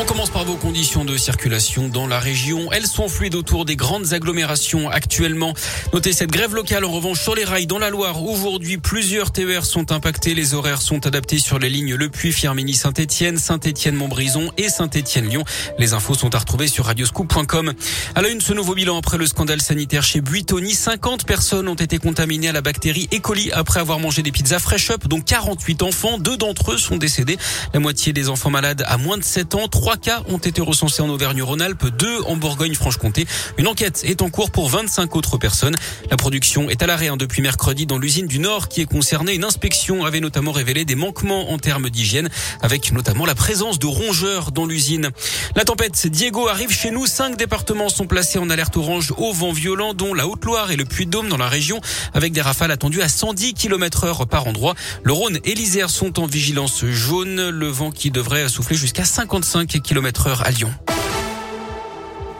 On commence par vos conditions de circulation dans la région. Elles sont fluides autour des grandes agglomérations actuellement. Notez cette grève locale en revanche sur les rails dans la Loire. Aujourd'hui, plusieurs TER sont impactés. Les horaires sont adaptés sur les lignes Le Puy, Firmini, Saint-Etienne, Saint-Etienne-Montbrison et Saint-Etienne-Lyon. Les infos sont à retrouver sur radioscoop.com. À la une, ce nouveau bilan après le scandale sanitaire chez Buitoni. 50 personnes ont été contaminées à la bactérie E. coli après avoir mangé des pizzas Fresh Up, dont 48 enfants. Deux d'entre eux sont décédés. La moitié des enfants malades à moins de 7 ans. Trois cas ont été recensés en Auvergne-Rhône-Alpes, deux en Bourgogne-Franche-Comté. Une enquête est en cours pour 25 autres personnes. La production est à l'arrêt hein, depuis mercredi dans l'usine du Nord qui est concernée. Une inspection avait notamment révélé des manquements en termes d'hygiène, avec notamment la présence de rongeurs dans l'usine. La tempête Diego arrive chez nous. Cinq départements sont placés en alerte orange au vent violent, dont la Haute-Loire et le Puy-de-Dôme dans la région, avec des rafales attendues à 110 km heure par endroit. Le Rhône et l'Isère sont en vigilance jaune. Le vent qui devrait souffler jusqu'à 55 km heure à Lyon.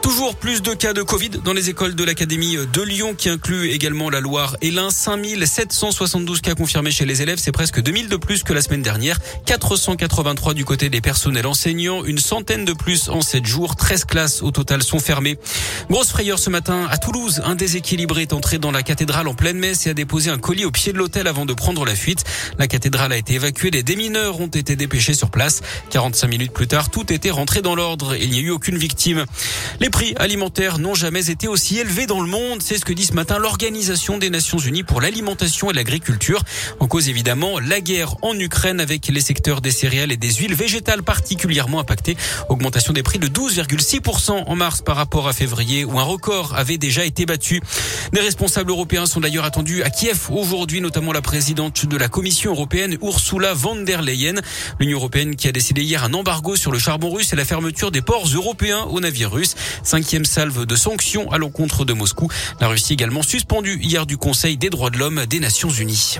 Toujours plus de cas de Covid dans les écoles de l'Académie de Lyon qui inclut également la Loire et l'Ain. 5772 cas confirmés chez les élèves, c'est presque 2000 de plus que la semaine dernière. 483 du côté des personnels enseignants, une centaine de plus en 7 jours. 13 classes au total sont fermées. Grosse frayeur ce matin à Toulouse. Un déséquilibré est entré dans la cathédrale en pleine messe et a déposé un colis au pied de l'hôtel avant de prendre la fuite. La cathédrale a été évacuée, les démineurs ont été dépêchés sur place. 45 minutes plus tard, tout était rentré dans l'ordre. Il n'y a eu aucune victime. Prix alimentaires n'ont jamais été aussi élevés dans le monde. C'est ce que dit ce matin l'Organisation des Nations Unies pour l'alimentation et l'agriculture. En cause évidemment la guerre en Ukraine avec les secteurs des céréales et des huiles végétales particulièrement impactés. Augmentation des prix de 12,6% en mars par rapport à février où un record avait déjà été battu. Des responsables européens sont d'ailleurs attendus à Kiev aujourd'hui, notamment la présidente de la Commission européenne Ursula von der Leyen. L'Union européenne qui a décidé hier un embargo sur le charbon russe et la fermeture des ports européens aux navires russes. Cinquième salve de sanctions à l'encontre de Moscou. La Russie également suspendue hier du Conseil des droits de l'homme des Nations Unies.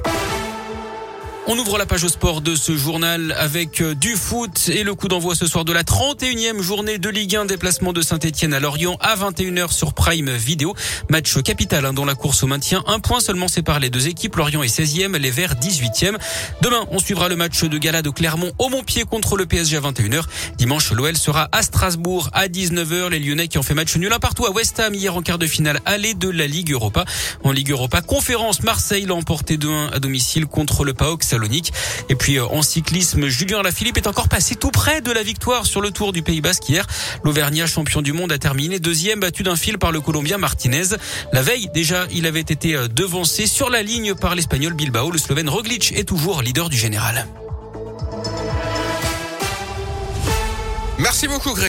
On ouvre la page au sport de ce journal avec euh, du foot et le coup d'envoi ce soir de la 31e journée de Ligue 1 déplacement de Saint-Etienne à Lorient à 21h sur Prime Vidéo. Match capital hein, dans la course au maintien. Un point seulement sépare les deux équipes. Lorient est 16e, les Verts 18e. Demain, on suivra le match de gala de Clermont au Montpied contre le PSG à 21h. Dimanche, l'OL sera à Strasbourg à 19h. Les Lyonnais qui ont fait match nul un partout à West Ham hier en quart de finale aller de la Ligue Europa. En Ligue Europa, conférence, Marseille l'a emporté 2-1 à domicile contre le PAOK et puis euh, en cyclisme, Julien Alaphilippe est encore passé tout près de la victoire sur le Tour du Pays Basque hier. L'Auvergnat champion du monde a terminé deuxième, battu d'un fil par le Colombien Martinez. La veille déjà, il avait été euh, devancé sur la ligne par l'Espagnol Bilbao. Le Slovène Roglic est toujours leader du général. Merci beaucoup Greg.